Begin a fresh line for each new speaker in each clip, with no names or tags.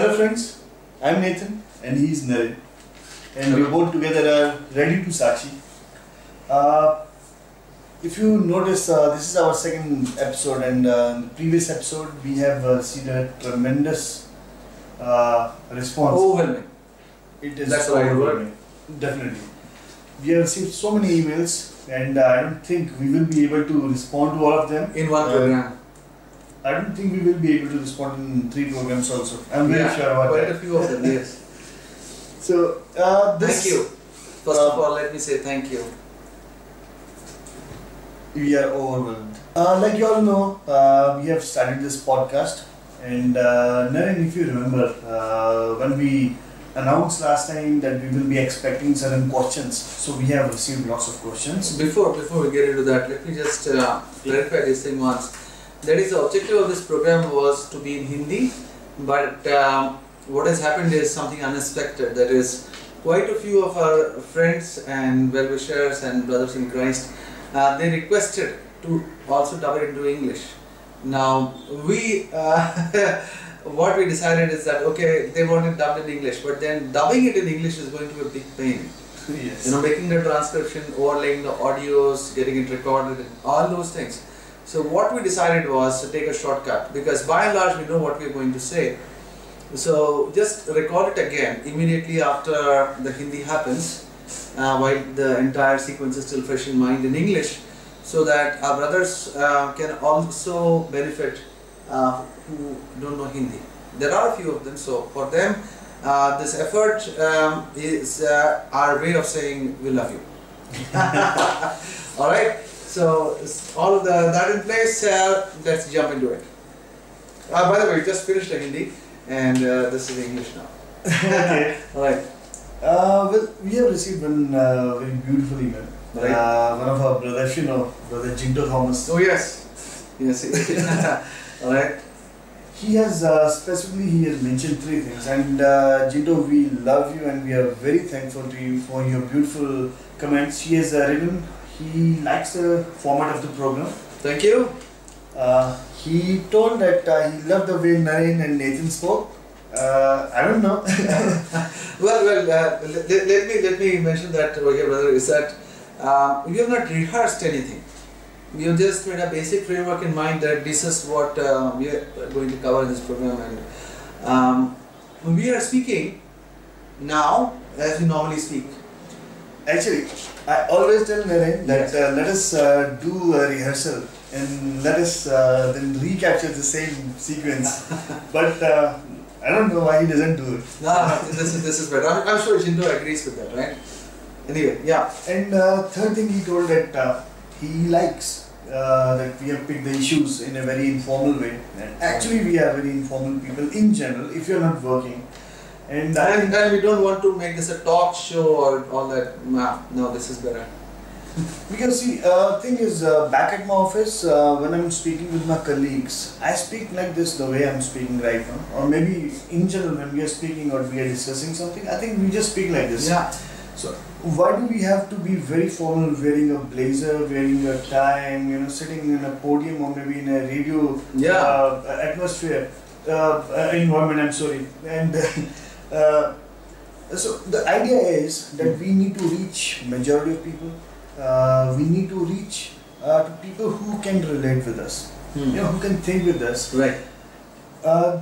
Hello friends, I'm Nathan and he's Naren and we both together are ready to Sakshi. Uh, if you notice, uh, this is our second episode and uh, in the previous episode we have uh, seen a tremendous uh, response.
Overwhelming.
It is
That's
overwhelming. Definitely. We have received so many emails and uh, I don't think we will be able to respond to all of them.
In one
Uh,
program.
I don't think we will be able to respond in three programs also. I'm very
Yeah,
sure about
Quite
that.
a few of them, yes.
So, uh, this
Thank you. First
Uh,
of all, let me say thank you.
we are overwhelmed. Uh, like you all know, uh, we have started this podcast, and uh, Naren, if you remember, uh, when we announced last time that we will be expecting certain questions, so we have received lots of questions.
Before before we get into that, let me just uh, clarify this thing once. That is, the objective of this program was to be in Hindi, but um, what has happened is something unexpected. That is, quite a few of our friends and well-wishers and brothers in Christ, uh, they requested to also dub it into English. Now we, uh, what we decided is that okay, they want it dubbed in English, but then dubbing it in English is going to be a big pain.
yes.
You know, making the transcription, overlaying the audios, getting it recorded, all those things. So what we decided was to take a shortcut because by and large we know what we're going to say. So just record it again immediately after the Hindi happens, uh, while the entire sequence is still fresh in mind in English, so that our brothers uh, can also benefit uh, who don't know Hindi. There are a few of them, so for them, uh, this effort um, is uh, our way of saying we love you. all right. So all of the that in place. Uh, let's jump into it. Uh, by the way, we just finished the Hindi, and uh, this is English now.
okay.
All right.
Uh, well, we have received one uh, very beautiful email.
Right.
Uh, one of our brothers, you know, brother Jinto Thomas.
Oh yes. Yes. yes. all right.
He has uh, specifically he has mentioned three things, and uh, Jinto, we love you and we are very thankful to you for your beautiful comments. He has uh, written he likes the format of the program.
Thank you.
Uh, he told that uh, he loved the way Naren and Nathan spoke. Uh, I don't know.
Well, well. Uh, let, let, me let me mention that over here, brother. Is that um, we have not rehearsed anything. We have just made a basic framework in mind that this is what uh, we are going to cover in this program, and um, we are speaking now as we normally speak.
Actually, I always tell Naren that
Yes.
uh, let us uh, do a rehearsal and let us uh, then recapture the same sequence. but uh, I don't know why he doesn't do it.
No, this is this is better. I'm, I'm sure Jinto agrees with that, right? Anyway, yeah.
And uh, third thing, he told that uh, he likes uh, that we have picked the issues in a very informal way. And actually, we are very informal people in general. If you're not working, and
And, and we don't want to make this a talk show or all that. Nah, no, this is better.
Because see, uh, thing is, uh, back at my office, uh, when I'm speaking with my colleagues, I speak like this the way I'm speaking right now. Or maybe in general, when we are speaking or we are discussing something, I think we just speak like this.
Yeah.
So why do we have to be very formal, wearing a blazer, wearing a tie, and you know, sitting in a podium or maybe in a radio
Yeah.
uh, atmosphere, uh, uh, environment? I'm sorry, and uh, so the idea is that we need to reach majority of people. Uh, we need to reach uh, to people who can relate with us, you know, who can think with us.
Right.
Uh,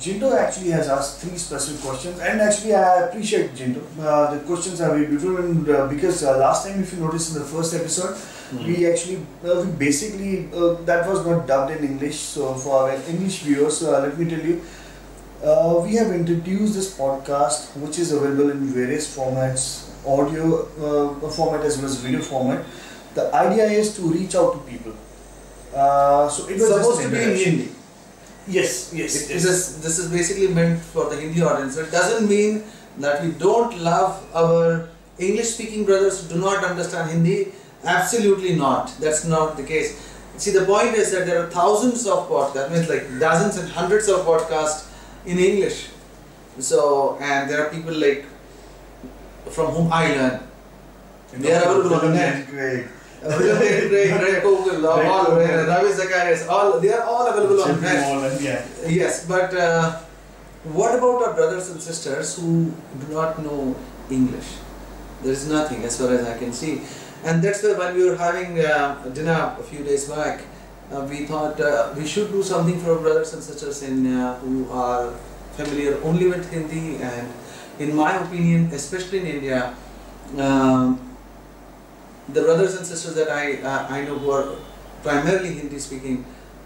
Jinto actually has asked three specific questions, and actually I appreciate Jinto. Uh, the questions are very beautiful, and uh, because uh, last time, if you notice in the first episode, we actually uh, we basically uh, that was not dubbed in English. So for our English viewers, uh, let me tell you, uh, we have introduced this podcast, which is available in various formats, audio uh, format as well as video format. The idea is to reach out to people. Uh, so it was
supposed to be in. Hindi.
Yes, yes,
It-
yes.
This is this is basically meant for the Hindi audience. It doesn't mean that we don't love our English-speaking brothers who do not understand Hindi. Absolutely not. That's not the case. See, the point is that there are thousands of podcasts, means like dozens and hundreds of podcasts in English. So, and there are people like from whom I learn. They are available on the net.
Great.
Kogel, all, Ravi Zacharias, all they are all available on net.
Yeah.
Yes, but uh, what about our brothers and sisters who do not know English? There is nothing as far as I can see. And that's why when we were having uh, dinner a few days back, uh, we thought uh, we should do something for our brothers and sisters in uh, who are familiar only with Hindi and in my opinion, especially in India, um, the brothers and sisters that I, uh, I know who are primarily Hindi speaking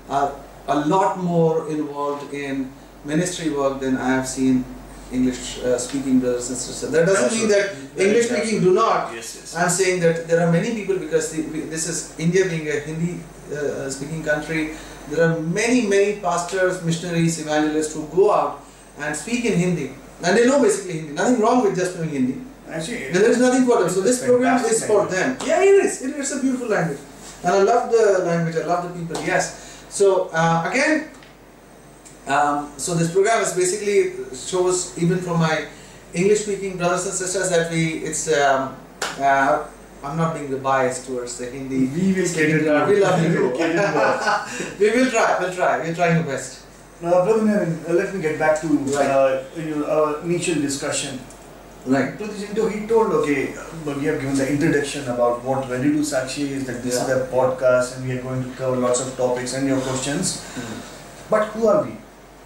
are a lot more involved in ministry work than I have seen English uh, speaking brothers and sisters. That doesn't mean that English speaking do not.
Yes, yes.
I'm saying that there are many people because the, this is India being a Hindi uh, speaking country. There are many, many pastors, missionaries, evangelists who go out and speak in Hindi. And they know basically Hindi. Nothing wrong with just knowing Hindi.
Actually,
there is nothing for them. So this program is for them. Yeah, it is. It is a beautiful language. And I love the language. I love the people. Yes. So uh, again, um, so this program is basically shows even for my English-speaking brothers and sisters that we it's. Um, uh, I'm not being biased towards the Hindi.
we will cater to
We love you.
We will cater
we will try. We'll try. We're trying our best.
Now, Brother uh, let me get back to
Right.
uh, you know, our initial discussion.
Right.
He told, okay, uh, we have given the introduction about what Ready to Sakshi is, that this is a podcast and we are going to cover lots of topics and your questions.
Hmm.
But who are we?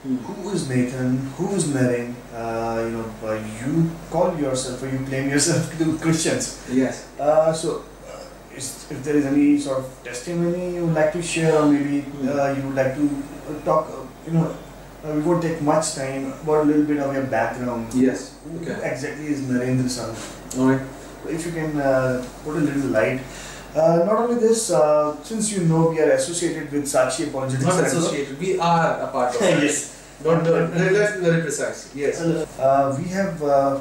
Who is Nathan? Who is Naren? Uh, you know, uh, you call yourself or you claim yourself to be Christians.
Yes.
Uh, so, uh, is, if there is any sort of testimony you would like to share, or maybe uh, you would like to uh, talk, uh, you know, uh, we won't take much time about a little bit of your background.
Yes.
Who
Okay.
exactly is Narendra Sangh?
All right.
If you can uh, put a little light. Uh, not only this, uh, since you know we are associated with Sakshi Apologetics
Not
Network.
associated. We are a part of it.
yes.
Don't do it. Let's be very precise. Yes.
Uh, we have, uh,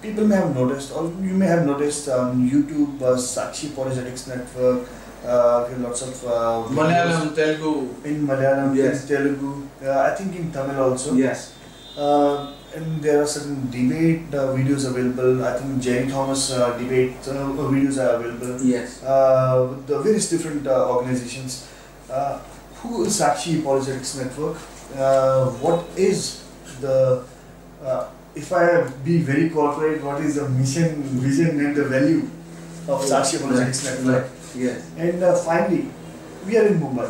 people may have noticed, or you may have noticed on YouTube, uh, Sakshi Apologetics Network, uh, we have lots of uh,
Malayalam, Telugu.
in Malayalam,
Yes.
in Telugu, uh, I think in Tamil also.
Yes.
Uh, and there are certain debate uh, videos available. I think Jerry Thomas uh, debate uh, videos are available.
Yes.
Uh, the various different uh, organizations. Uh, who is Sakshi Apologetics Network? Uh, what is the, uh, if I be very corporate, what is the mission, vision, and the value of Sakshi Apologetics
Right.
Network?
Yes.
And uh, finally, we are in Mumbai.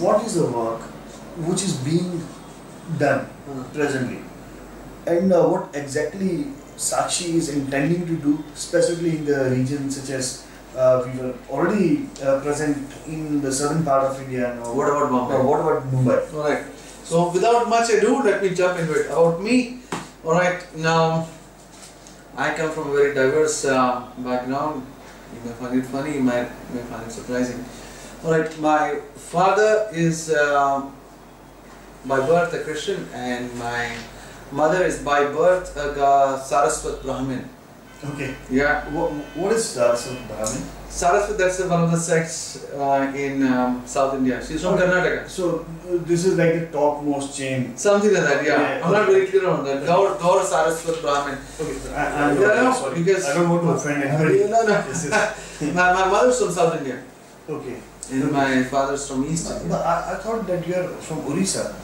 What is the work which is being done presently? And uh, what exactly Sakshi is intending to do, specifically in the region such as uh, we were already uh, present in the southern part of India. Now,
What about Bombay?
uh, what about Mumbai?
All right. So without much ado, let me jump into it. About me. All right. Now, I come from a very diverse uh, background. You may find it funny. You might may find it surprising. All right. My father is uh, by birth a Christian, and my mother is by birth a Saraswat Brahmin.
Okay.
Yeah.
What, what is Saraswat Brahmin?
Saraswat, that's one of the sects uh, in um, South India. She's from
Okay.
Karnataka.
So uh, this is like the topmost chain.
Something like that, yeah.
Yeah,
I'm not very clear on that. Gaur, Gaur Saraswat Brahmin.
Okay. I, I'm
Yeah, no,
sorry.
because-
I don't want to offend anybody.
No, no. My, my mother's from South India,
okay.
And my father's from East
But I, I thought that you are from Orissa.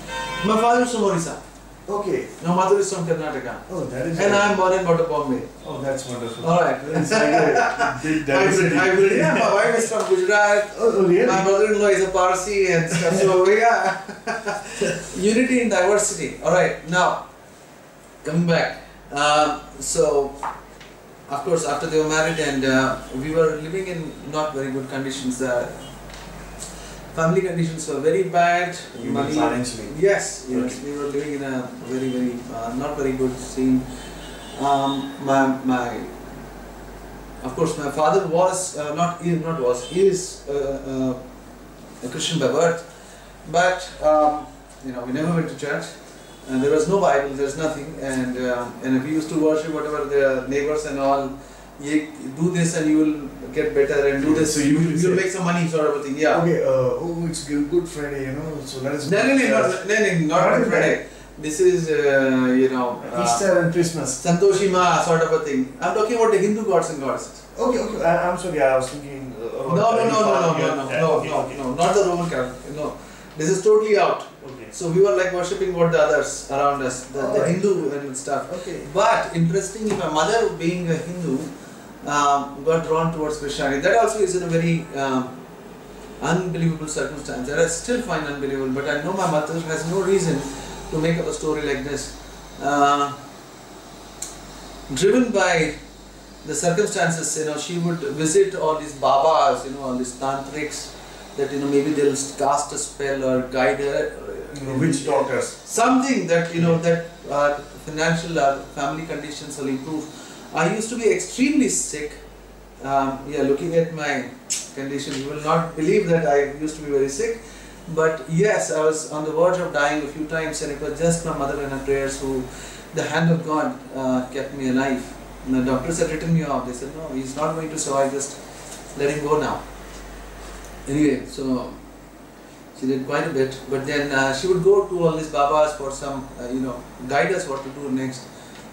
My father's from Orissa.
Okay.
My mother is from Karnataka.
Oh, that is.
And I'm born and brought up Bombay.
Oh, that's wonderful.
Alright.
It's like a big
Hybrid, hybrid. Yeah, my wife is from Gujarat.
Oh, oh, really?
My brother-in-law is a Parsi and stuff. So yeah, unity in diversity. All right, now coming back. Um, so of course, after they were married and uh, we were living in not very good conditions. Uh, family conditions were very bad.
You
Money-
financially?
Yes, yes, we were living in a very, very uh, not very good scene. Um, my my. Of course, my father was uh, not is not was he is uh, uh, a Christian by birth, but um, you know we never went to church, and there was no Bible, there's nothing, and um, and we used to worship whatever the neighbors and all. You do this and you will get better, and do this.
So you will
you'll make some money, sort of a thing. Yeah.
Okay, uh, oh, it's Good Good Friday, you know, so let us.
No, no, no,
uh,
no, no, no, not
is
Friday. This is, uh, you know, uh,
Easter and Christmas.
Santoshi Ma sort of a thing. I'm talking about the Hindu gods and goddesses.
Okay, okay, I, I'm sorry, I was thinking. Uh,
No, no, no, no, no, no, no, no, no, no, not the Roman Catholic. No, this is totally out.
Okay.
So we were like worshipping what the others around us, the, the. Hindu and stuff.
Okay.
But interestingly, my mother, being a Hindu, um, got drawn towards Christianity. That also is in a very um, unbelievable circumstance. That I still find unbelievable. But I know my mother has no reason to make up a story like this. Uh, driven by the circumstances, you know, she would visit all these babas, you know, all these tantrics. That you know maybe they'll cast a spell or guide her.
You know, witch doctors.
something that you know that uh, financial or family conditions will improve. I used to be extremely sick. Um, yeah, looking at my condition, you will not believe that I used to be very sick. But yes, I was on the verge of dying a few times, and it was just my mother and her prayers who, the hand of God, uh, kept me alive. And the doctors had written me off. They said, no, he's not going to survive. Just let him go now. Anyway, so she did quite a bit, but then uh, she would go to all these babas for some, uh, you know, guide us what to do next,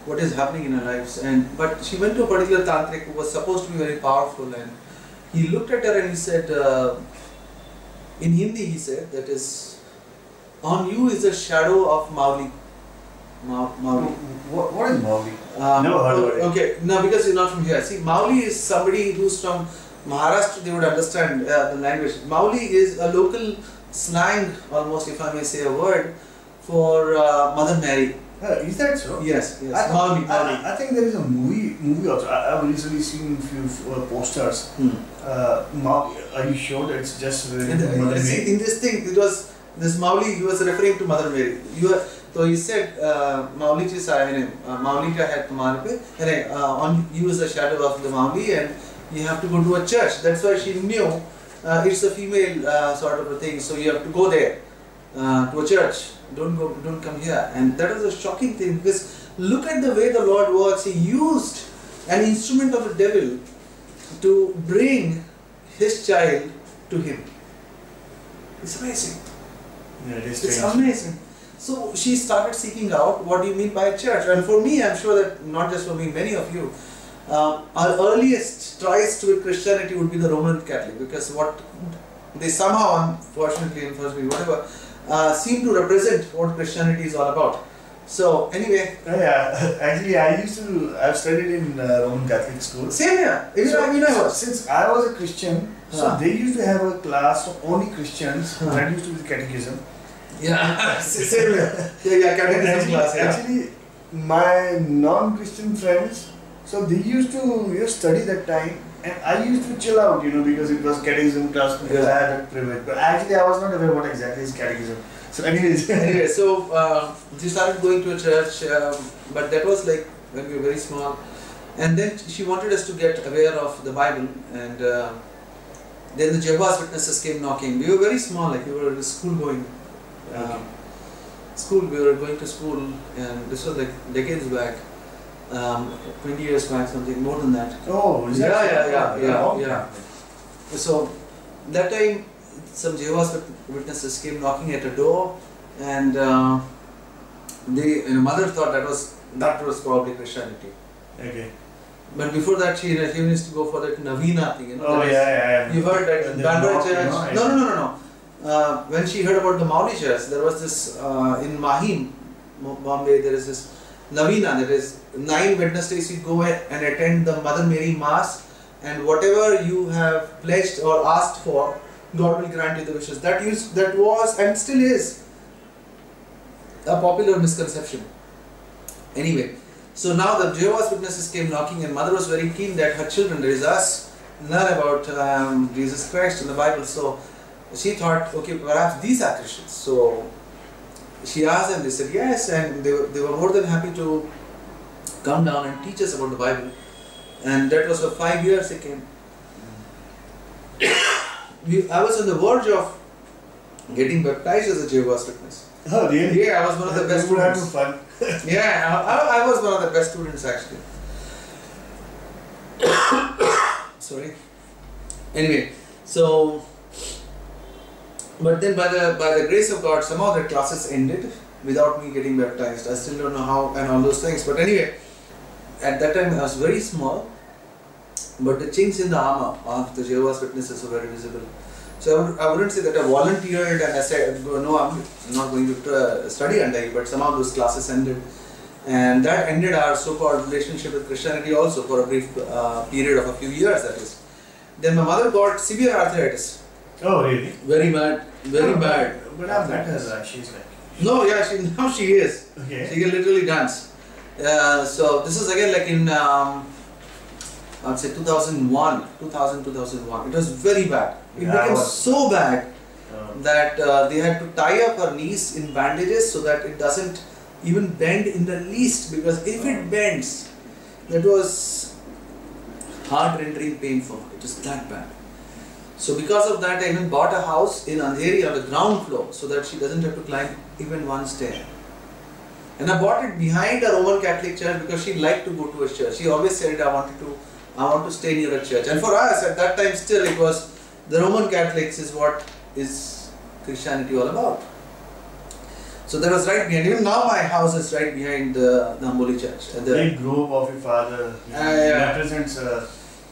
what is happening in our lives. And but she went to a particular tantric who was supposed to be very powerful, and he looked at her and he said, uh, in Hindi, he said that is, on you is a shadow of Mauli. Ma- Mauli.
What, what is Mauli?
Um,
Never heard of it.
Okay, no, because you're not from here. See, Mauli is somebody who's from Maharashtra, they would understand uh, the language. Mauli is a local slang, almost, if I may say a word, for uh, Mother Mary.
Uh, is that so?
Yes, yes.
I,
Mauli, Mauli.
I, I think there is a movie movie also. I, I've recently seen a few uh, posters.
Hmm.
Uh, Ma- are you sure that it's just related
In,
to Mother Mary?
in this thing, it was this Mauli, he was referring to Mother Mary. You are, so he said, uh, Mauli ji sahine, uh, Mauli ka hai tumhare pe, and, uh, on you is the shadow of the Mauli and you have to go to a church. That's why she knew uh, it's a female uh, sort of a thing, so you have to go there uh, to a church. Don't go, don't come here. And that was a shocking thing because look at the way the Lord works. He used an instrument of the devil to bring his child to him. It's amazing.
Yeah, it is
It's
strange.
amazing. So she started seeking out what do you mean by a church? And for me, I'm sure that not just for me, many of you, uh, our earliest ties to Christianity would be the Roman Catholic because what they somehow, unfortunately, unfortunately, whatever, uh, seem to represent what Christianity is all about. So anyway,
Yeah, actually, I used to. I've studied in uh, Roman Catholic school.
same here. Even
So,
I mean, I
so
was.
since I was a Christian, so they used to have a class of only Christians.
Huh.
That used to be the catechism.
Yeah, same here. Yeah, yeah, catechism
actually,
class. Yeah.
actually, my non-Christian friends, so they used to you know, study that time, and I used to chill out, you know, because it was catechism class because
Yeah.
I had a privilege. But actually, I was not aware what exactly is catechism. So, anyways,
anyway, so uh, she started going to a church, um, but that was like when we were very small. And then she wanted us to get aware of the Bible, and uh, then the Jehovah's Witnesses came knocking. We were very small, like we were school going.
Okay.
School, we were going to school, and this was like decades back, um, 20 years back, something more than that.
oh,
Yeah, yeah, yeah, yeah,
Oh,
yeah. So that time, some Jehovah's Witnesses came knocking at a door, and uh, they, you know, mother thought that was that was probably Christianity.
Okay.
But before that, she, she used to go for that Novena thing. You know,
Oh yeah, yeah, yeah.
You heard that Bandra Church? No, no, no, no, no. Uh, when she heard about the Mauli Church, there was this uh, in Mahim, Bombay. There is this Novena. That is nine Wednesdays you go and attend the Mother Mary Mass, and whatever you have pledged or asked for, God will grant you the wishes. That that was and still is a popular misconception. Anyway, so now the Jehovah's Witnesses came knocking, and mother was very keen that her children, there is us, learn about um, Jesus Christ in the Bible. So she thought, okay, perhaps these are Christians. So she asked them, they said yes, and they were, they were more than happy to come down and teach us about the Bible. And that was for five years they came. We, I was on the verge of getting baptized as a Jehovah's Witness.
Oh really?
Yeah, I was one of the best
We would have
students.
fun.
Yeah, I, I was one of the best students actually. Sorry. Anyway, so but then by the by the grace of God, somehow the classes ended without me getting baptized. I still don't know how and all those things. But anyway, at that time I was very small, but the chinks in the armor of the Jehovah's Witnesses were very visible. So I, would, I wouldn't say that I volunteered and I said, no, I'm not going to uh, study under you, but somehow those classes ended. And that ended our so-called relationship with Christianity also for a brief uh, period of a few years, that is. Then my mother got severe arthritis.
Oh, really?
Very bad, very
Oh,
bad.
But I've met her, she's like.
No, yeah, she, now she is.
Okay.
She can literally dance. Uh, so this is again like in um, I'd say 2001, 2000, 2001. It was very bad. It
Yeah,
became so bad
Um,
that uh, they had to tie up her knees in bandages so that it doesn't even bend in the least. Because if it bends, that was heart-rending pain for her. It was that bad. So because of that, I even bought a house in Andheri on the ground floor so that she doesn't have to climb even one stair. And I bought it behind a Roman Catholic church because she liked to go to a church. She always said, I wanted to, I want to stay near a church. And for us at that time, still it was the Roman Catholics is what is Christianity all about. So that was right behind. Even now, my house is right behind the, the Amboli church. Uh, the
big grove of your father
Ah, yeah.
represents a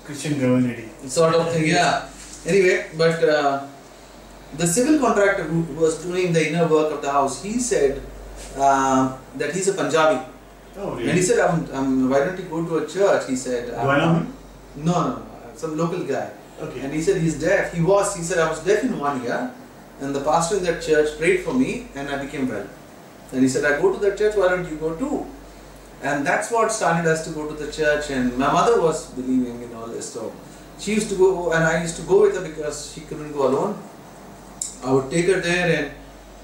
Christian community.
sort of thing, yeah. Anyway, but uh, the civil contractor who was doing the inner work of the house, he said uh, that he's a Punjabi.
Oh,
And he
really?
said, um, um, why don't you go to a church? He said,
Do I know him?
no, no, no, some local guy.
Okay.
And he said he's deaf. He was, he said, I was deaf in one year. And the pastor in that church prayed for me and I became well. And he said, I go to that church, why don't you go too? And that's what started us to go to the church. And my mother was believing in all this. So she used to go, and I used to go with her because she couldn't go alone. I would take her there and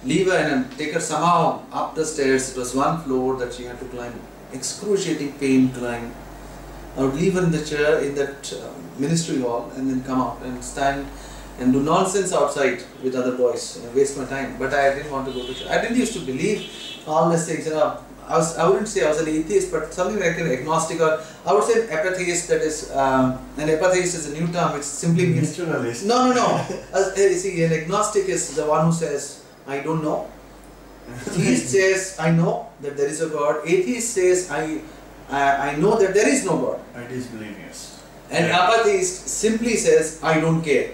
leave her and take her somehow up the stairs. It was one floor that she had to climb. Excruciating pain climb. I would leave her in the chair in that uh, ministry hall and then come out and stand and do nonsense outside with other boys and waste my time. But I didn't want to go to church. I didn't used to believe all these things. You know, I was I wouldn't say I was an atheist, but something like an agnostic or I would say an apatheist. That is, um, an apatheist is a new term. It simply means
Naturalist.
no, no, no. As, uh, see, an agnostic is the one who says I don't know. Theist says I know that there is a God. Atheist says I I, I know that there is no God.
I disbelieve, yes.
And apatheist simply says I don't care.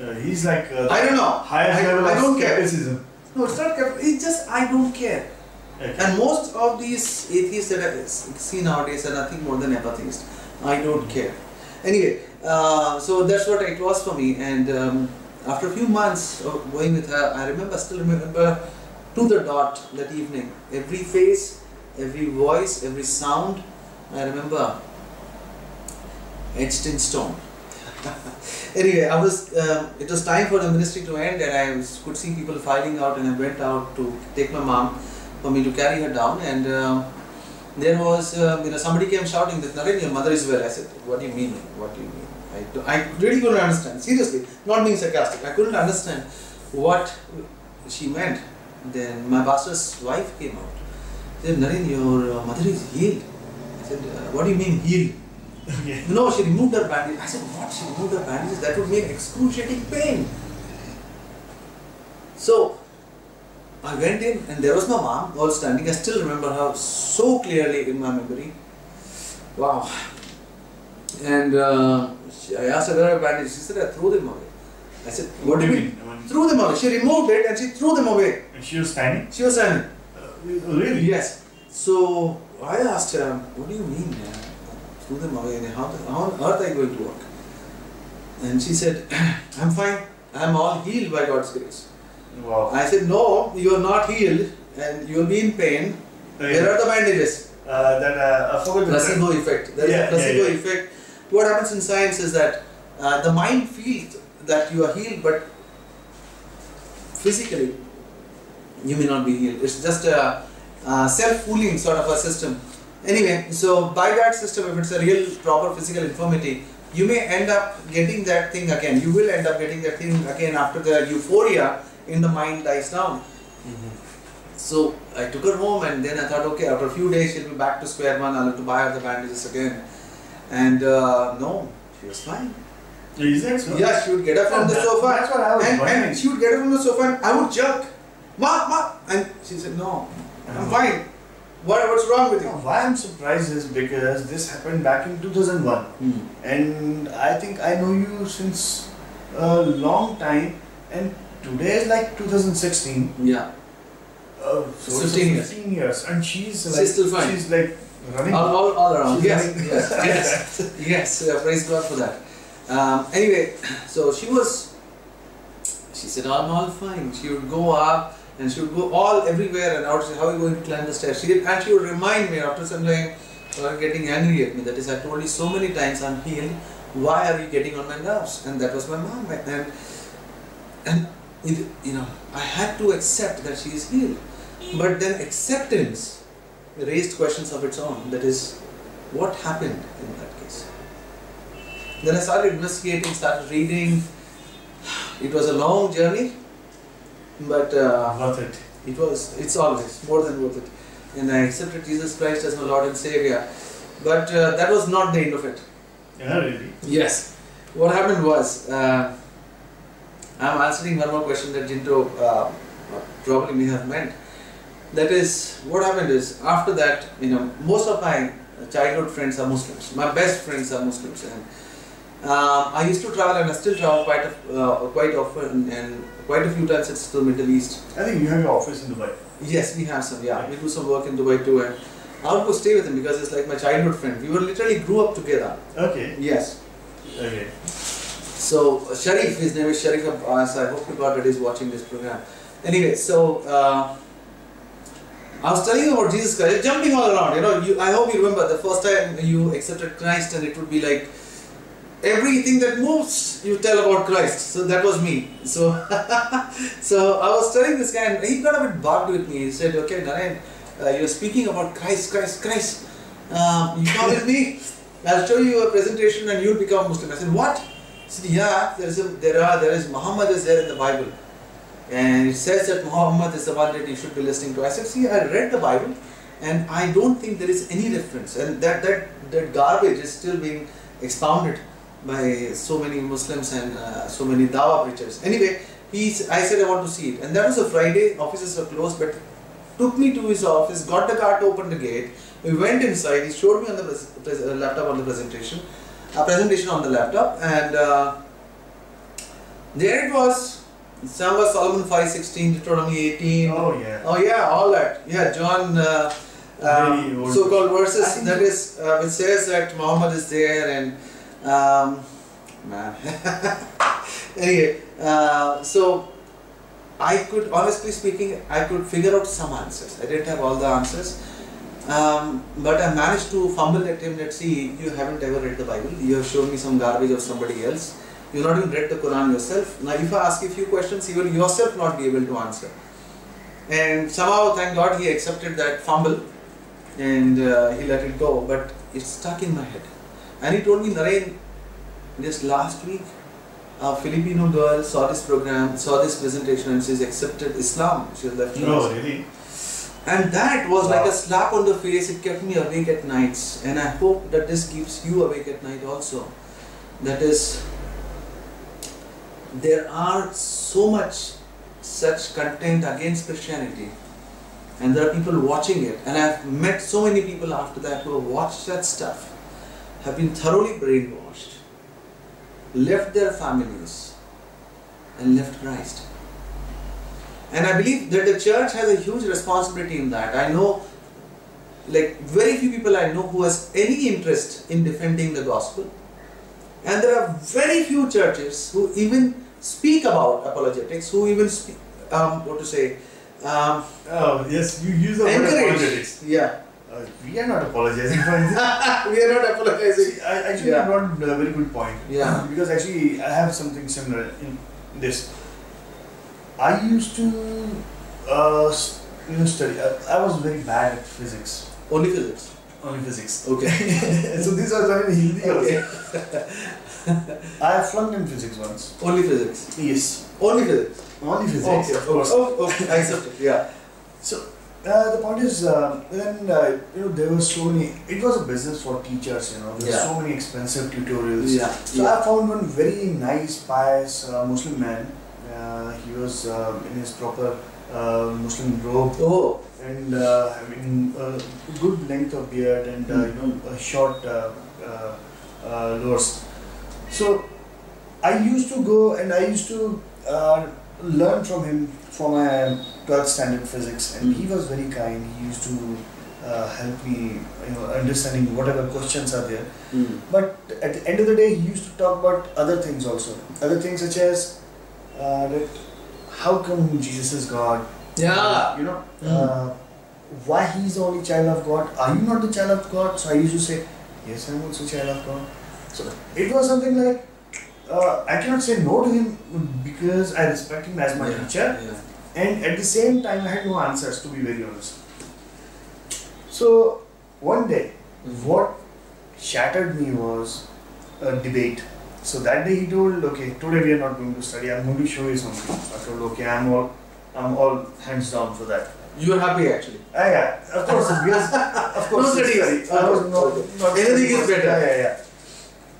Uh, he's like uh,
I don't know.
highest
I,
level
I
of
don't care.
skepticism.
No, it's not It's just I don't care. And most of these atheists that I see nowadays are nothing more than apatheists. I don't care. Anyway, uh, so that's what it was for me. And um, after a few months of going with her, I remember, still remember to the dot that evening. Every face, every voice, every sound, I remember etched in stone. anyway, I was. Um, it was time for the ministry to end, and I was, could see people filing out, and I went out to take my mom for me to carry her down, and um there was, uh, you know, somebody came shouting that Naren, your mother is well. I said, what do you mean? What do you mean? I, I really couldn't understand. Seriously, not being sarcastic. I couldn't understand what she meant. Then my pastor's wife came out. She said, Naren, your uh, mother is healed. I said, uh, what do you mean healed? No, she removed her bandages. I said, what? She removed her bandages? That would mean excruciating pain. So, I went in and there was my mom all standing. I still remember her so clearly in my memory. Wow. And uh, she, I asked her where are her bandages. She said, I threw them away. I said, what, do you mean?
I mean,
Threw them away. She removed it and she threw them away.
and she was standing?
She was standing.
Uh, really?
Yes. So I asked her, what do you mean? Uh, threw them away and how, how on earth are you going to work? And she said, I'm fine. I'm all healed by God's grace.
Wow.
I said, no, you're not healed and you'll be in pain. Where are the bandages?
Uh, that uh, I forgot the
Placebo effect. There is
Yeah,
a placebo
yeah, yeah.
effect. What happens in science is that uh, the mind feels that you are healed, but physically you may not be healed. It's just a, a self-fooling sort of a system. Anyway, so by that system, if it's a real proper physical infirmity, you may end up getting that thing again. You will end up getting that thing again after the euphoria in the mind dies down. So I took her home and then I thought, okay, after a few days she'll be back to square one. I'll have to buy her the bandages again. And uh, no, she was fine.
Is that so?
Yeah, she would get up from the
That-
sofa
That's what I was
and,
wondering.
and she would get up from the sofa and I would jerk, ma, ma, and she said, no, I'm fine. What, what's wrong with you?
Why I'm surprised is because this happened back in 2001,
Hmm.
and I think I know you since a long time, and today is like 2016.
Yeah.
Uh, so
15 years.
15 years, and she's
She's
like
still fine.
she's like running.
All, all, all around.
She's
Yes, yes, yes, yes. Uh, praise God for that. Um, anyway, so she was. She said, "I'm all fine." She would go up and she would go all everywhere, and I would say, "How are you going to climb the stairs?" She did, and she would remind me after some time, uh, getting angry at me. That is, I told you so many times, I'm healed. Why are you getting on my nerves? And that was my mom. And and you know, I had to accept that she is healed. But then acceptance raised questions of its own. That is, what happened in that case? Then I started investigating, started reading. It was a long journey, but uh,
Worth it.
it was. It's always more than worth it. And I accepted Jesus Christ as my Lord and Savior. But uh, that was not the end of it.
Yeah, really.
Yes. What happened was, uh, I'm answering one more question that Jinto uh, probably may have meant. That is, what happened is, after that, you know, most of my childhood friends are Muslims. My best friends are Muslims. And uh, I used to travel and I still travel quite, a, uh, quite often and quite a few times it's to the Middle East.
I think you have your office in Dubai.
Yes, we have some, yeah. We do some work in Dubai too. And I would go stay with him because it's like my childhood friend. We were literally grew up together.
Okay.
Yes.
Okay.
So Sharif, his name is Sharif Abbas. I hope God that he's watching this program. Anyway, so uh, I was telling you about Jesus Christ, jumping all around. You know, you, I hope you remember the first time you accepted Christ, and it would be like everything that moves, you tell about Christ. So that was me. So, so I was telling this guy, and he got a bit bugged with me. He said, "Okay, Narayan, uh, you're speaking about Christ, Christ, Christ. Um, you come with me. I'll show you a presentation, and you'll become Muslim." I said, "What?" He said, "Yeah, there is a, there are there is Muhammad is there in the Bible." And it says that Muhammad is the one that you should be listening to. I said, see, I read the Bible and I don't think there is any difference. And that, that, that garbage is still being expounded by so many Muslims and uh, so many Dawa preachers. Anyway, he's, I said I want to see it. And that was a Friday, offices were closed, but took me to his office, got the car to open the gate. We went inside, he showed me on the laptop on the presentation, a presentation on the laptop, and uh, there it was. Psalm Solomon 5:16, Deuteronomy 18.
Oh yeah.
Oh yeah, all that. Yeah, John, uh,
Very
um,
old.
so-called verses that is, uh, it says that Muhammad is there and, um, man. anyway, uh, so I could, honestly speaking, I could figure out some answers. I didn't have all the answers. Um, but I managed to fumble at him that see, you haven't ever read the Bible. You have shown me some garbage of somebody else. You've not even read the Quran yourself. Now, if I ask you a few questions, you will yourself not be able to answer. And somehow, thank God, he accepted that fumble and uh, he let it go. But it's stuck in my head. And he told me, Narayan, just last week, a Filipino girl saw this program, saw this presentation, and she's accepted Islam. She left
No, really.
And that was like a slap on the face. It kept me awake at nights. And I hope that this keeps you awake at night also. That is, there are so much such content against Christianity. And there are people watching it. And I've met so many people after that who have watched that stuff, have been thoroughly brainwashed, left their families, and left Christ. And I believe that the church has a huge responsibility in that. I know, like, very few people I know who has any interest in defending the gospel. And there are very few churches who even speak about apologetics, who even speak, um, what to say, um,
Oh yes, you use the word apologetics.
Yeah.
Uh, we are not apologizing for anything.
we are not apologizing.
I, actually,
Yeah.
not a very good point.
Yeah.
because actually, I have something similar in this. I used to, uh, you know, study. I, I was very bad at physics.
Only physics.
Only physics.
Okay.
so this was done in Hindi.
okay.
I flunked in physics once.
Only physics.
Yes.
Only physics.
Only physics.
Okay.
of course.
Oh, okay. I accept it. Yeah.
So uh, the point is, uh, then uh, you know there were so many. It was a business for teachers. You know, there were
Yeah.
so many expensive tutorials.
Yeah.
So I found one very nice, pious uh, Muslim man. Uh, he was uh, in his proper uh, Muslim robe
Oh.
and uh, having a good length of beard and uh, you know a short uh, uh, uh, lowers. So I used to go and I used to uh, learn from him for my 12th standard physics, and he was very kind. He used to uh, help me, you know, understanding whatever questions are there.
Mm.
But at the end of the day, he used to talk about other things also. Other things such as uh, that how come Jesus is God?
Yeah.
You know,
Mm.
uh, why he's the only child of God? Are you not the child of God? So I used to say, yes, I'm also child of God. So it was something like uh, I cannot say no to him because I respect him as my
yeah.
teacher,
Yeah.
and at the same time I had no answers to be very honest. So one day, what shattered me was a debate. So that day he told, okay, today we are not going to study. I'm going to show you something. I told, okay, I'm all, I'm all hands down for that.
You were happy actually.
Ah, yeah, of course, because of course,
No
study. I was not, not
Anything is better.
Yeah, yeah, yeah.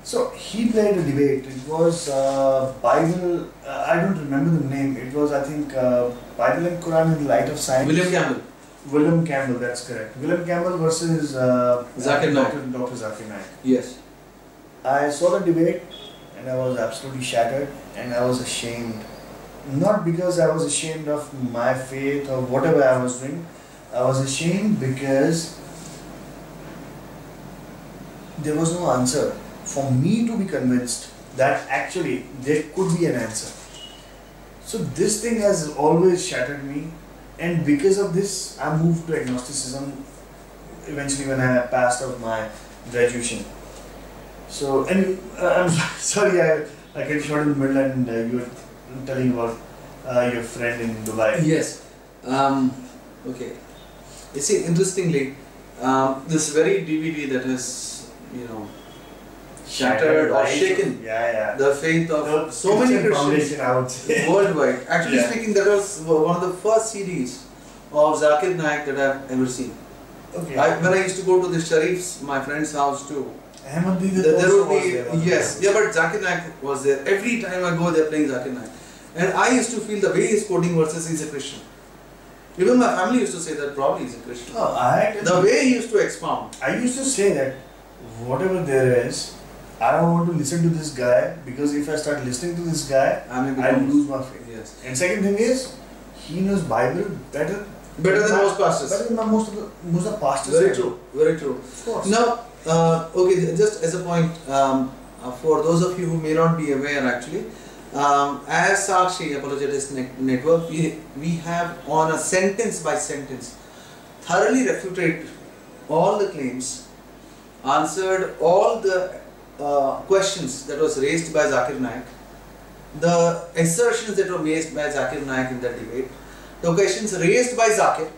So he played a debate. It was uh, Bible. Uh, I don't remember the name. It was I think uh, Bible and Quran in the light of science.
William Campbell.
William Campbell. That's correct. William Campbell versus uh,
Zakir Naik.
Dr. Dr. Zakir Naik.
Yes.
I saw the debate and I was absolutely shattered and I was ashamed. Not because I was ashamed of my faith or whatever I was doing. I was ashamed because there was no answer for me to be convinced that actually there could be an answer. So this thing has always shattered me and because of this I moved to agnosticism eventually when I passed out my graduation. So, and uh, I'm sorry, I, I cut short in the middle and uh, you were telling about uh, your friend in Dubai.
Yes. Um, okay. You see, interestingly, um, this very DVD that has, you know, shattered or shaken
Yeah, yeah.
the faith of
The
so many
Christian
Christians worldwide. Actually
Yeah.
speaking, that was one of the first CDs of Zakir Naik that I've ever seen.
okay.
I, when I used to go to the Sharif's, my friend's house too,
Ahmadiyya
there, there
also
would
was
be,
there,
yes, yeah, but Zakir Naik was there. Every time I go, they're playing Zakir Naik. And I used to feel the way he's quoting verses, he's a Christian. Even my family used to say that probably he's a Christian.
Oh, I,
The way he used to expound.
I used to say that whatever there is, I don't want to listen to this guy because if I start listening to this guy,
I mean,
I'll lose my faith.
Yes.
And second thing is, he knows Bible better.
Better than most
Better
pastors.
than most of the most of the pastors.
Very true. Very true.
Of course.
Now, uh, okay, just as a point, um, uh, for those of you who may not be aware actually, um, as Sakshi Apologetics Network, we, we have on a sentence by sentence thoroughly refuted all the claims, answered all the uh, questions that was raised by Zakir Naik, the assertions that were made by Zakir Naik in that debate, the questions raised by Zakir,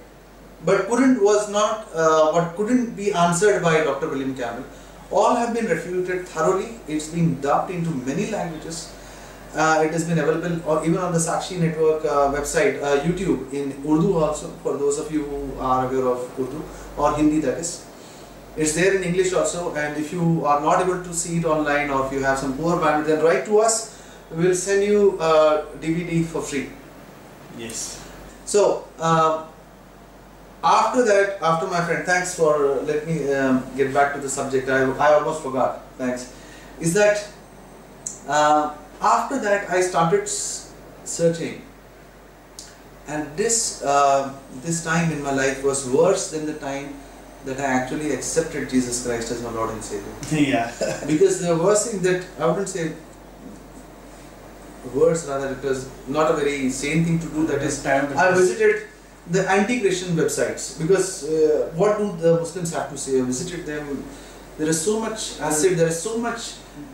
but couldn't was not uh, what couldn't be answered by Dr. William Campbell. All have been refuted thoroughly. It's been dubbed into many languages. Uh, it has been available or even on the Sakshi Network uh, website, uh, YouTube in Urdu also for those of you who are aware of Urdu or Hindi that is. It's there in English also, and if you are not able to see it online or if you have some poor bandwidth, then write to us. We will send you a DVD for free.
Yes.
So uh, after that, after my friend, thanks for uh, let me um, get back to the subject. I, I almost forgot. Thanks. Is that uh, after that I started s- searching, and this uh, this time in my life was worse than the time that I actually accepted Jesus Christ as my Lord and Savior.
yeah.
Because the worst thing that I wouldn't say worse rather it was not a very sane thing to do that is
time.
I visited the anti-Christian websites because uh, what do the Muslims have to say? I visited them. There is so much acid. There is so much,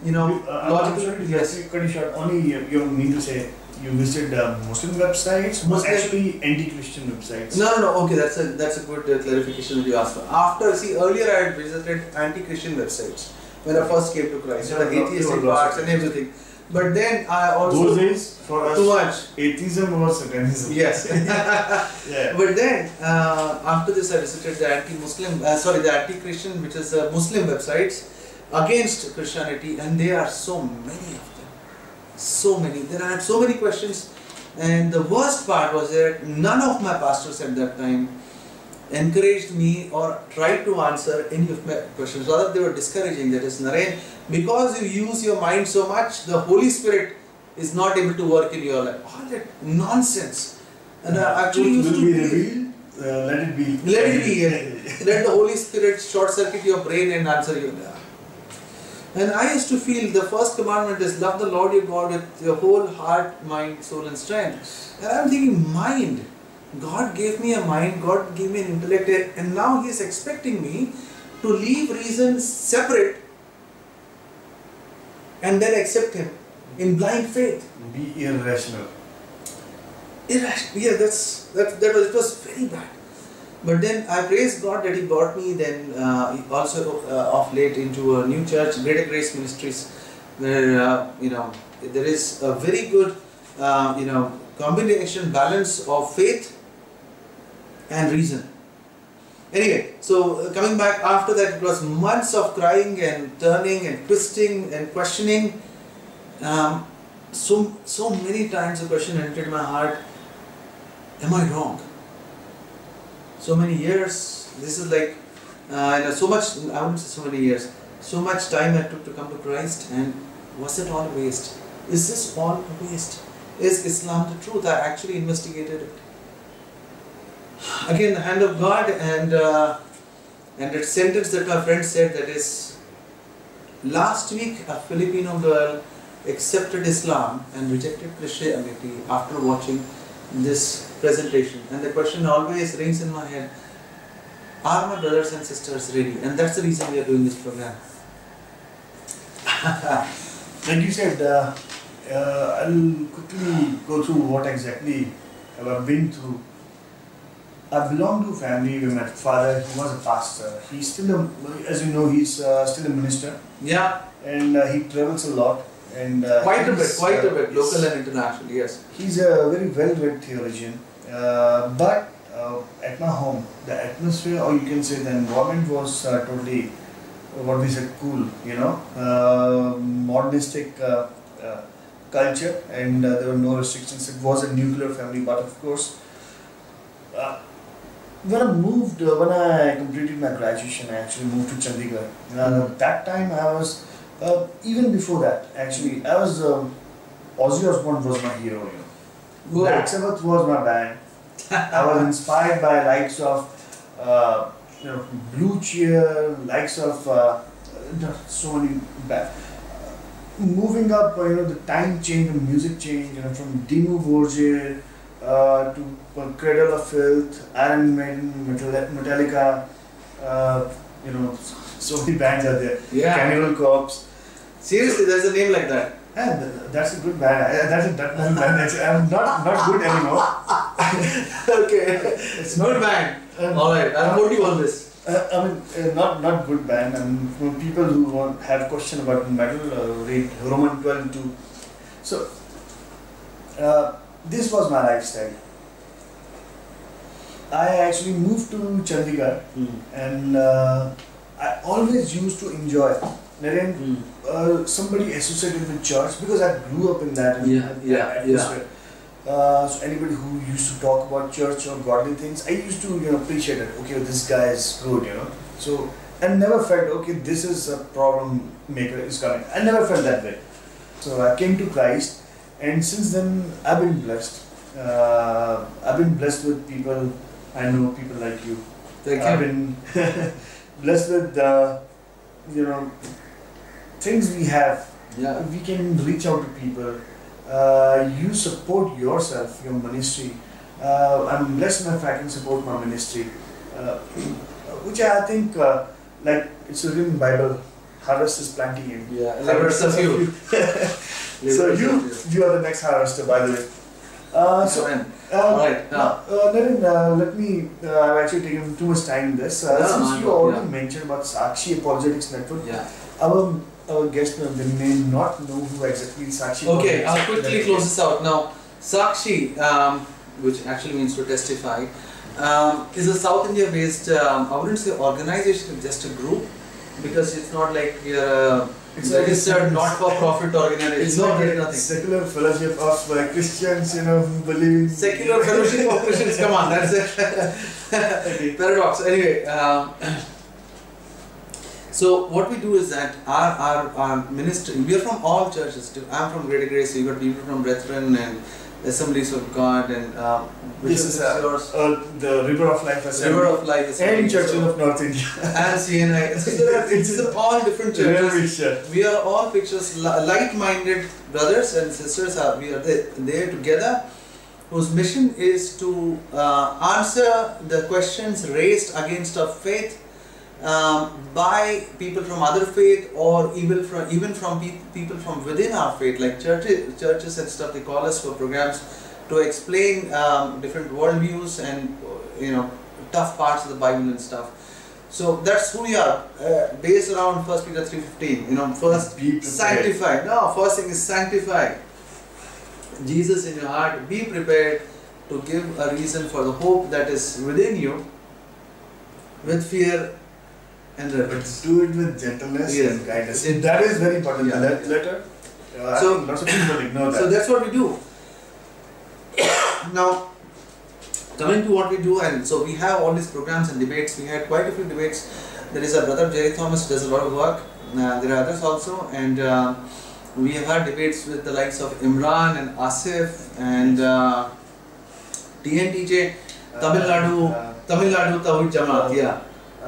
you know,
Uh, I'm
logical.
sorry to
Yes.
cut you short. Only you, mean to say you visited uh, Muslim websites,
Muslim-
actually anti-Christian websites.
No, no, no. Okay, that's a that's a good uh, clarification that you asked for. After, see, earlier I had visited anti-Christian websites when I first came to Christ,
Yeah,
the atheistic parts and everything. But then I also
Those days for us,
too much.
atheism was satanism.
Yes.
Yeah.
But then, uh, after this, I visited the anti-Muslim, uh, sorry, the anti-Christian, which is uh, Muslim websites against Christianity, and there are so many of them. So many. There had so many questions, and the worst part was that none of my pastors at that time encouraged me or tried to answer any of my questions. Rather, they were discouraging. That is, Naren, because you use your mind so much, the Holy Spirit is not able to work in your life. All that nonsense. And I actually
Truth
used to
be
be-
revealed. Uh, let it be.
Let it be. Let the Holy Spirit short circuit your brain and answer you. And I used to feel the first commandment is love the Lord your God with your whole heart, mind, soul, and strength. And I'm thinking, mind. God gave me a mind, God gave me an intellect, and now He is expecting me to leave reason separate and then accept Him in blind faith.
Be irrational.
irrational. Yeah, that's that. That was it was very bad. But then I praise God that He brought me then uh, also uh, of late into a new church, Greater Grace Ministries, where uh, you know there is a very good uh, you know combination balance of faith and reason. Anyway, so uh, coming back after that, it was months of crying and turning and twisting and questioning. Um, so so many times the question entered my heart am i wrong? So many years this is like uh, you know, so much i wouldn't say so many years so much time i took to come to christ and was it all waste? Is this all waste? Is islam the truth? I actually investigated it again the hand of god and uh, and that sentence that our friend said that is last week a filipino girl accepted Islam and rejected Christianity after watching this presentation. And the question always rings in my head Are my brothers and sisters ready? And that's the reason we are doing this program.
Like you said, uh, uh, I'll quickly go through what exactly I've been through. I belong to a family where my father he was a pastor. He's still a, as you know, he's uh, still a minister,
Yeah,
and uh, he travels a lot. And uh,
quite a bit, quite a
uh,
bit, local and international, yes.
He's a very well-read theologian, uh, but uh, at my home, the atmosphere, or you can say the environment, was uh, totally what we said cool. You know, uh, modernistic uh, uh, culture, and uh, there were no restrictions. It was a nuclear family, but of course, uh, when I moved, uh, when I completed my graduation, I actually moved to Chandigarh. Uh, that time, I was uh, even before that. Actually, I was um, Ozzy Osbourne was my hero. You know. Black Sabbath was my band. I was inspired by likes of uh, you know Blue Cheer, likes of uh, so many band. Moving up, you know, the time change, the music change, you know, from Dimmu Borgir uh, to Cradle of Filth, Iron Maiden, Metallica, uh, you know, so many bands are there.
Yeah.
Cannibal Corpse.
Seriously, there's a name like that.
Yeah, that's a good band. That's a that band. That's, I'm not not good anymore.
okay.
It's
Good
not.
man.
Um,
Alright, I'll quote you on this.
Uh, I mean, uh, not not good band. I mean, for people who want have question about metal, uh, read Roman 12 too. So, uh, this was my lifestyle. I actually moved to Chandigarh, and uh, I always used to enjoy. Naren, uh, somebody associated with church because I grew up in that,
Yeah, yeah,
atmosphere. Uh, so anybody who used to talk about church or godly things, I used to you know appreciate it. Okay, this guy is good, you know. So I never felt okay. This is a problem maker is coming. I never felt that way. So I came to Christ, and since then I've been blessed. Uh, I've been blessed with people. I know people like you.
Thank
I've
you.
been blessed with uh, you know things we have.
Yeah.
We can reach out to people. Uh, you support yourself, your ministry. Uh, I'm blessed enough I can support my ministry, uh, which I think uh, like it's written in Bible. Harvest is plenty and
Yeah.
harvest is
you.
few. so you you are the next harvester, by the way. Uh, so
man.
uh,
Alright,
now, uh, Naren, uh, let me. Uh, I've actually taken too much time in this. Uh, since you already
yeah.
mentioned about Sakshi Apologetics Network,
Yeah.
our, our guest uh, they may not know who exactly Sakshi
Okay, I'll quickly close this out now. Sakshi, um, which actually means to testify, um, is a South India based, um, I wouldn't say organization, just a group, because it's not like you're a
It's like
registered
it's-
not for profit organization.
It's
not
like
there is
a
nothing.
secular fellowship of uh, Christians, you know, who believe in
Secular fellowship of Christians, come on, that's it.
Okay.
paradox. Anyway, um, so what we do is that our, our, our ministry, we are from all churches. Too. I'm from Greater Grace, we got people from Brethren and Assemblies of God, and um, which
This is uh,
yours.
uh, the River of Life Assembly
River of Life Assembly.
and Churches
So-
of North India.
and CNI. So there it's all different churches. We are all pictures, li- like-minded brothers and sisters. Are we are there, there together, whose mission is to uh, answer the questions raised against our faith um, by people from other faith, or even from even from pe- people from within our faith, like churches, churches and stuff. They call us for programs to explain um, different worldviews and you know tough parts of the Bible and stuff. So that's who we are, uh, based around First Peter three fifteen. You know, first
Be
sanctify. No, first thing is sanctify. Jesus in your heart. Be prepared to give a reason for the hope that is within you, with fear and
But do it with gentleness
Yes.
and kindness.
It-
that is very important.
Yeah.
The let- letter. Uh,
So-
lots of people ignore that.
So that's what we do. now, coming to what we do, and so we have all these programs and debates. We had quite a few debates. There is a brother Jerry Thomas who does a lot of work. Uh, there are others also, and uh, we have had debates with the likes of Imran and Asif and uh, TNTJ,
Uh,
Tamil Nadu,
uh,
Tamil Nadu Tawhid Jamaat. Yeah,
uh,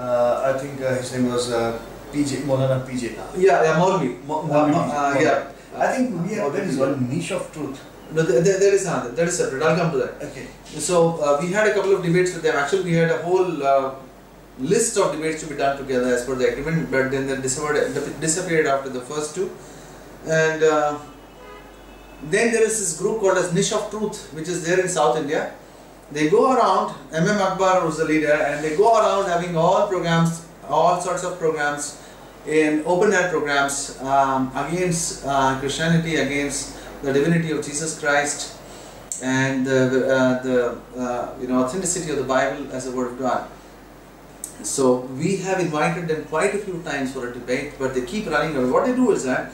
I think uh, his name was uh, PJ, Molana PJ.
yeah, yeah, Maulvi.
Mo-
Uh,
Maulvi,
uh,
Maulvi.
yeah.
I think we have, there is one niche of truth.
No, there, there there is another. That is separate. I'll come to that.
Okay.
So uh, we had a couple of debates with them. Actually, we had a whole uh, list of debates to be done together as per the agreement, but then they disappeared, disappeared after the first two. And uh, then there is this group called as Niche of Truth, which is there in South India. They go around, MM Akbar was the leader, and they go around having all programs, all sorts of programs, in open air programs um, against uh, Christianity, against the divinity of Jesus Christ, and the, uh, the uh, you know authenticity of the Bible as a word of God. So we have invited them quite a few times for a debate, but they keep running away. What they do is that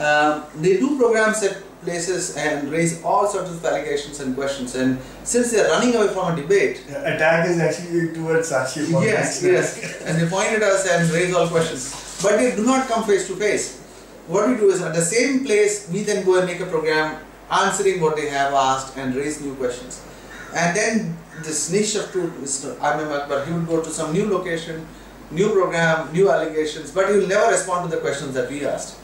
um, they do programs at places and raise all sorts of allegations and questions. And since they are running away from a debate,
The attack is actually towards Sakshi. for
yes, yes, and they point at us and raise all questions, but they do not come face to face. What we do is at the same place, we then go and make a program answering what they have asked and raise new questions. And then this niche of truth, Mr. Imam Akbar, he would go to some new location, new program, new allegations, but he will never respond to the questions that we asked.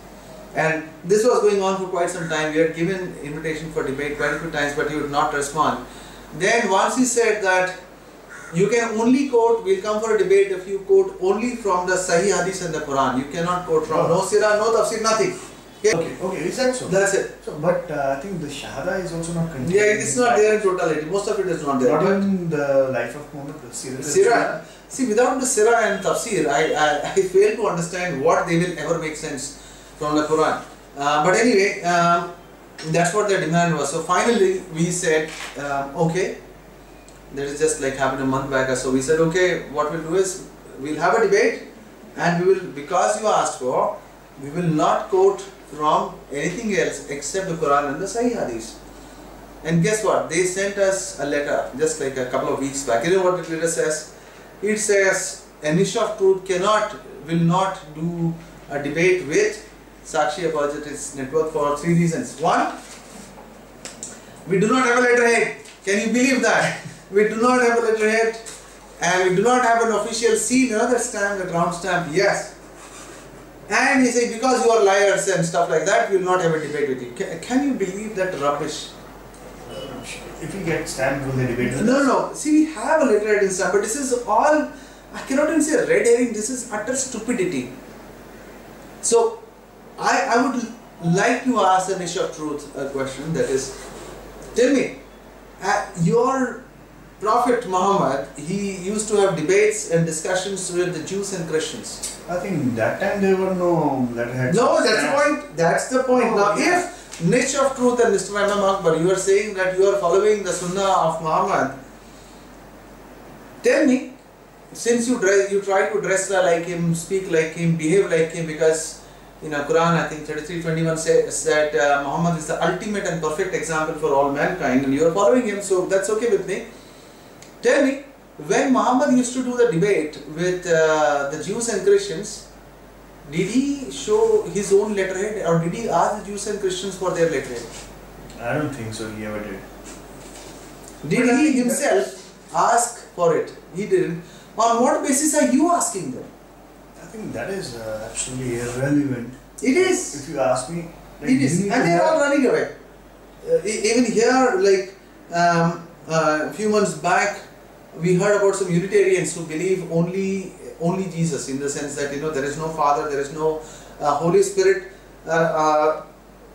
And this was going on for quite some time. We had given invitation for debate quite a few times, but he would not respond. Then once he said that you can only quote, we'll come for a debate if you quote only from the Sahih Hadith and the Quran. You cannot quote from no sirah, no tafsir, nothing. Okay?
Okay, okay, is that so?
That's it.
so but uh, I think the Shahada is also not contained.
Yeah, it's not there in totality. Most of it is not there.
Not the life of Muhammad, the Sirah.
Sirah, see, without the Sirah and Tafsir, I, I, I fail to understand what they will ever make sense from the Quran. Uh, but anyway, um, that's what the demand was. So finally, we said, um, okay, that is just like happened a month back so. We said, okay, what we'll do is we'll have a debate, and we will, because you asked for, we will not quote from anything else except the Quran and the Sahih Hadith. And guess what? They sent us a letter just like a couple of weeks back. You know what the letter says? It says a niche of truth cannot, will not do a debate with Sakshi Apologetics Network for three reasons. One, we do not have a letterhead. Can you believe that? We do not have a letterhead and we do not have an official seal, another stamp, the ground stamp, yes. And he said, because you are liars and stuff like that, we will not have a debate with you. Can, can you believe that rubbish?
If we get stamped, will they debate?
No, no, no. See, we have a letterhead in stamp, but this is all, I cannot even say red herring, this is utter stupidity. So, I, I would like to ask the niche of truth a question that is, tell me, uh, your Prophet Muhammad, he used to have debates and discussions with the Jews and Christians.
I think that time there were no letterheads.
No, that's the point. That's the point.
Oh,
now,
yeah.
if niche of truth and Mr. Imam Akbar, you are saying that you are following the Sunnah of Muhammad, tell me, since you dress, you try to dress like him, speak like him, behave like him, because in the Quran, I think 33:21 says that uh, Muhammad is the ultimate and perfect example for all mankind, and you are following him, so that's okay with me. Tell me, when Muhammad used to do the debate with uh, the Jews and Christians, did he show his own letterhead or did he ask the Jews and Christians for their letterhead?
I don't think so. He ever did.
Did
But
he himself ask for it? He didn't. On what basis are you asking them?
I think that is uh, absolutely irrelevant.
It is.
If you ask me, like,
It is, and they are all running away. Uh, even here, like um, uh, a few months back, we heard about some Unitarians who believe only only Jesus, in the sense that you know there is no Father, there is no uh, Holy Spirit. Uh, uh,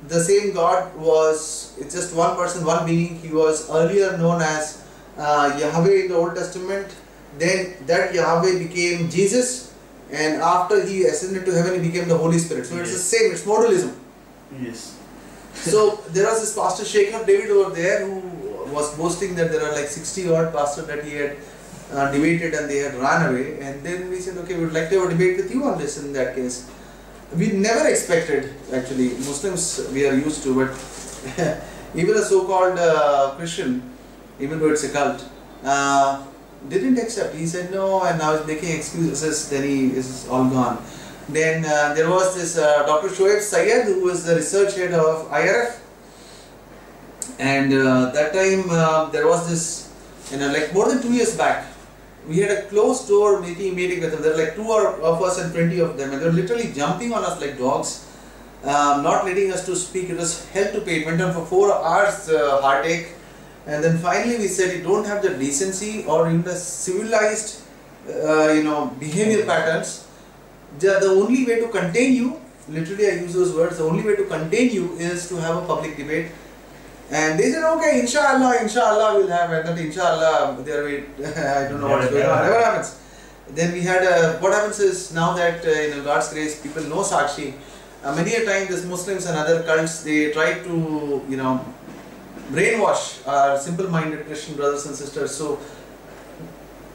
the same God was it's just one person, one being. He was earlier known as uh, Yahweh in the Old Testament. Then that Yahweh became Jesus, and after he ascended to heaven, he became the Holy Spirit. So it's the same. It's modalism.
Yes.
So there was this pastor Shekhar David over there who was boasting that there are like 60 odd pastors that he had uh, debated and they had run away. And then we said, okay, we would like to have a debate with you on this in that case. We never expected, actually, Muslims we are used to, but even a so called uh, Christian, even though it's a cult, uh, didn't accept. He said no, and I was making excuses, then he is all gone. Then uh, there was this uh, Dr. Shoaib Sayed, who was the research head of IRF, and uh, that time uh, there was this, you know, like more than two years back, we had a closed door meeting meeting with them. There were like two of us and twenty of them, and they were literally jumping on us like dogs, um, not letting us to speak. It was hell to pay. It went on for four hours, uh, heartache, and then finally we said, you don't have the decency or even the civilized, uh, you know, behavior patterns the, the only way to contain you, literally I use those words, the only way to contain you is to have a public debate. And they said, okay, inshallah, inshallah, we'll have, and then inshallah, there we, I don't know what's going on,
never
happens. Then we had, a, what happens is now that, uh, know, God's grace, people know Sakshi, uh, many a time these Muslims and other cults, they try to, you know, brainwash our simple-minded Christian brothers and sisters. So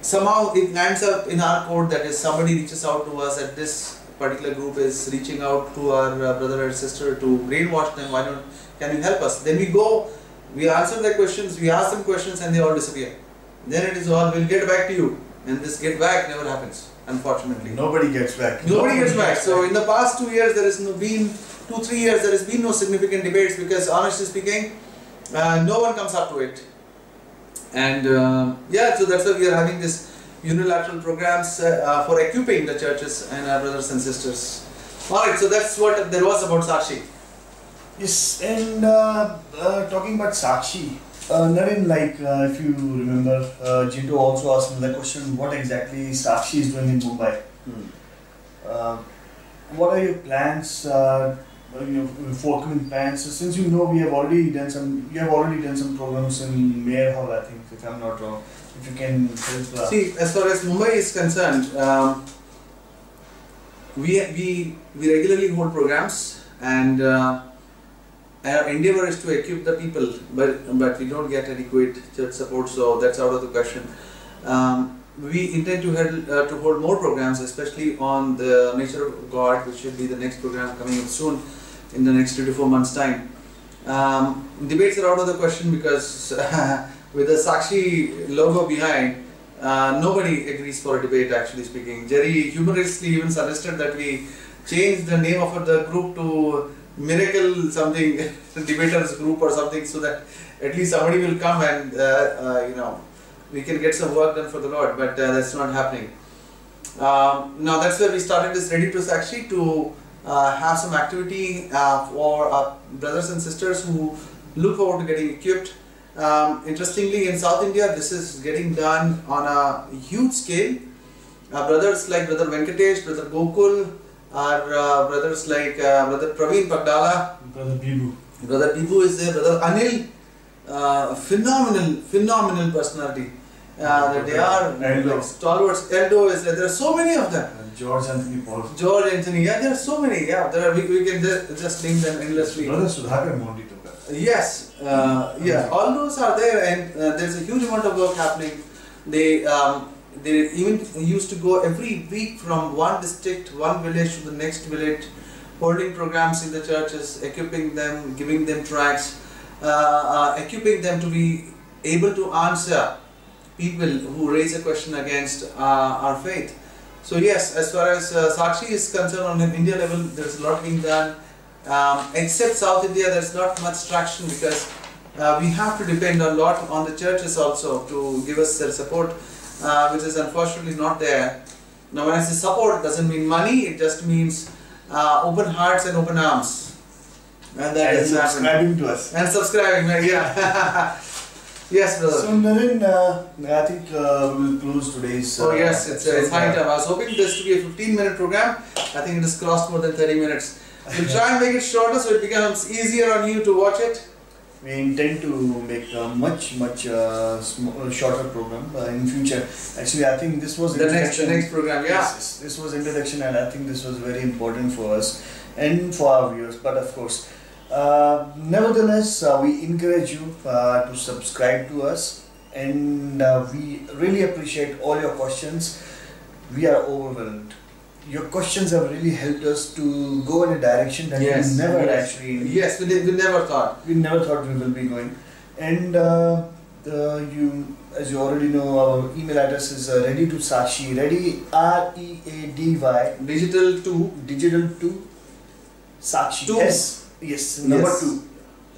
somehow it lands up in our court that is somebody reaches out to us that this particular group is reaching out to our uh, brother or sister to brainwash them why don't can you help us then we go we answer their questions we ask them questions and they all disappear then it is all we'll get back to you and this get back never happens unfortunately
Nobody gets back.
Nobody gets back. So in the past two years, there has no been two three years there has been no significant debates because honestly speaking, uh, no one comes up to it. And uh, yeah, so that's why we are having this unilateral programs uh, uh, for equipping the churches and our brothers and sisters. All right, so that's what there was about Sakshi.
Yes, and uh, uh, talking about Sakshi, uh, Naren, like uh, if you remember, uh, Jinto also asked me the question what exactly Sakshi is doing in Mumbai. Uh, what are your plans? You know, forthcoming plans. So since you know we have already done some, you have already done some programs in Mayor Hall, I think, if I'm not wrong. If you can help.
See, as far as Mumbai is concerned, um, we, we, we regularly hold programs and uh, our endeavor is to equip the people, but, but we don't get adequate church support, so that's out of the question. Um, we intend to, hold, uh, to hold more programs, especially on the nature of God, which should be the next program coming up soon in the next three to four months' time. Um, debates are out of the question because with the Sakshi logo behind, uh, nobody agrees for a debate, actually speaking. Jerry humorously even suggested that we change the name of the group to Miracle something, debaters group or something, so that at least somebody will come and, uh, uh, you know, we can get some work done for the Lord, but uh, that's not happening. Um, now that's where we started this Ready to Sakshi to uh, have some activity uh, for our brothers and sisters who look forward to getting equipped. Um, interestingly, in South India, this is getting done on a huge scale. Uh, brothers like Brother Venkatesh, Brother Gokul, our uh, brothers like uh, Brother Praveen Pagdala,
Brother Bibu.
Brother Bibu is there, Brother Anil, uh, phenomenal, phenomenal personality. Uh, they are
Eldo.
like stalwarts. Eldo is there. There are so many of them.
Uh, George Anthony Paul.
George Anthony, yeah, there are so many. Yeah, there are, we, we can just, just name them endlessly.
Brother Sudhakar Mondithoka.
Yes, uh, yeah, all those are there, and uh, there's a huge amount of work happening. They um, they even used to go every week from one district, one village to the next village, holding programs in the churches, equipping them, giving them tracks, uh, uh, equipping them to be able to answer people who raise a question against uh, our faith. So yes, as far as uh, Sakshi is concerned on an India level, there's a lot being done. Um, except South India, there's not much traction because uh, we have to depend a lot on the churches also to give us their support, uh, which is unfortunately not there. Now, when I say support, it doesn't mean money; it just means uh, open hearts and open arms, and that
and
is happening.
subscribing to us.
And subscribing, yeah. yes, brother.
So Naren, uh, I think uh, we'll close today's.
Oh
uh,
yes, it's, uh, it's high time. I was hoping this to be a 15 minute program. I think it has crossed more than 30 minutes. We'll try and make it shorter so it becomes easier on you to watch it.
We intend to make a much much uh, sm- uh, shorter program uh, in future. Actually, I think this was
The next, the next program, yeah.
Yes, yes, this was introduction, and I think this was very important for us and for our viewers. But of course, uh, nevertheless, uh, we encourage you uh, to subscribe to us, and uh, we really appreciate all your questions. We are overwhelmed. Your questions have really helped us to go in a direction that
Yes,
we never
yes.
actually
Yes, we, we never thought.
we never thought we will be going. And uh, the, you, as you already know, our email address is uh, ready to Sakshi, ready R E A D Y,
Digital 2.
digital to Sakshi.
Two.
S, yes, number
Yes.
two.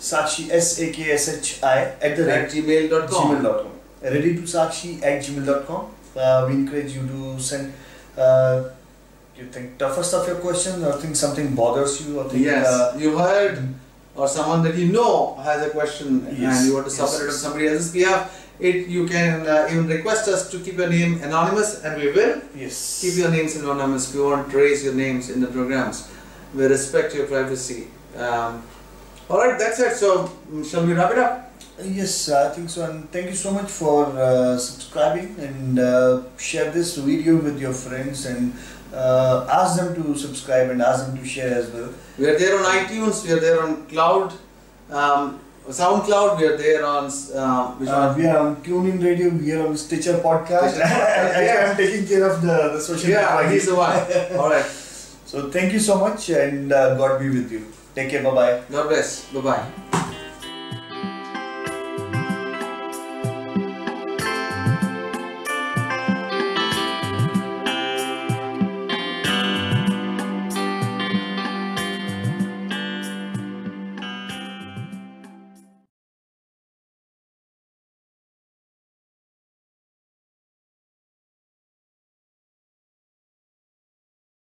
Sakshi, S A K S H I, at the
At gmail.com.
gmail.com. Ready to Sakshi at gmail.com. Uh, we encourage you to send. Uh, you think toughest of your questions, or think something bothers you, or think
Yes,
uh,
you heard or someone that you know has a question
Yes,
and you want to
yes,
it on somebody else's behalf, it you can uh, even request us to keep your name anonymous and we will.
yes,
Keep your names anonymous if you want to raise your names in the programs. We respect your privacy. Um, Alright, that's it. So, mm, shall we wrap it up?
Yes, I think so. And thank you so much for uh, subscribing and uh, share this video with your friends and uh, ask them to subscribe and ask them to share as well.
We are there on iTunes, we are there on Cloud, um, SoundCloud, we are there on. Uh, which
Uh,
one?
we are on TuneIn Radio, we are on Stitcher Podcast.
Stitcher Podcast,
I,
yeah.
am taking care of the, the social
yeah, he's the one. Alright,
So thank you so much and uh, God be with you. Take care. Bye bye.
God bless. Bye bye.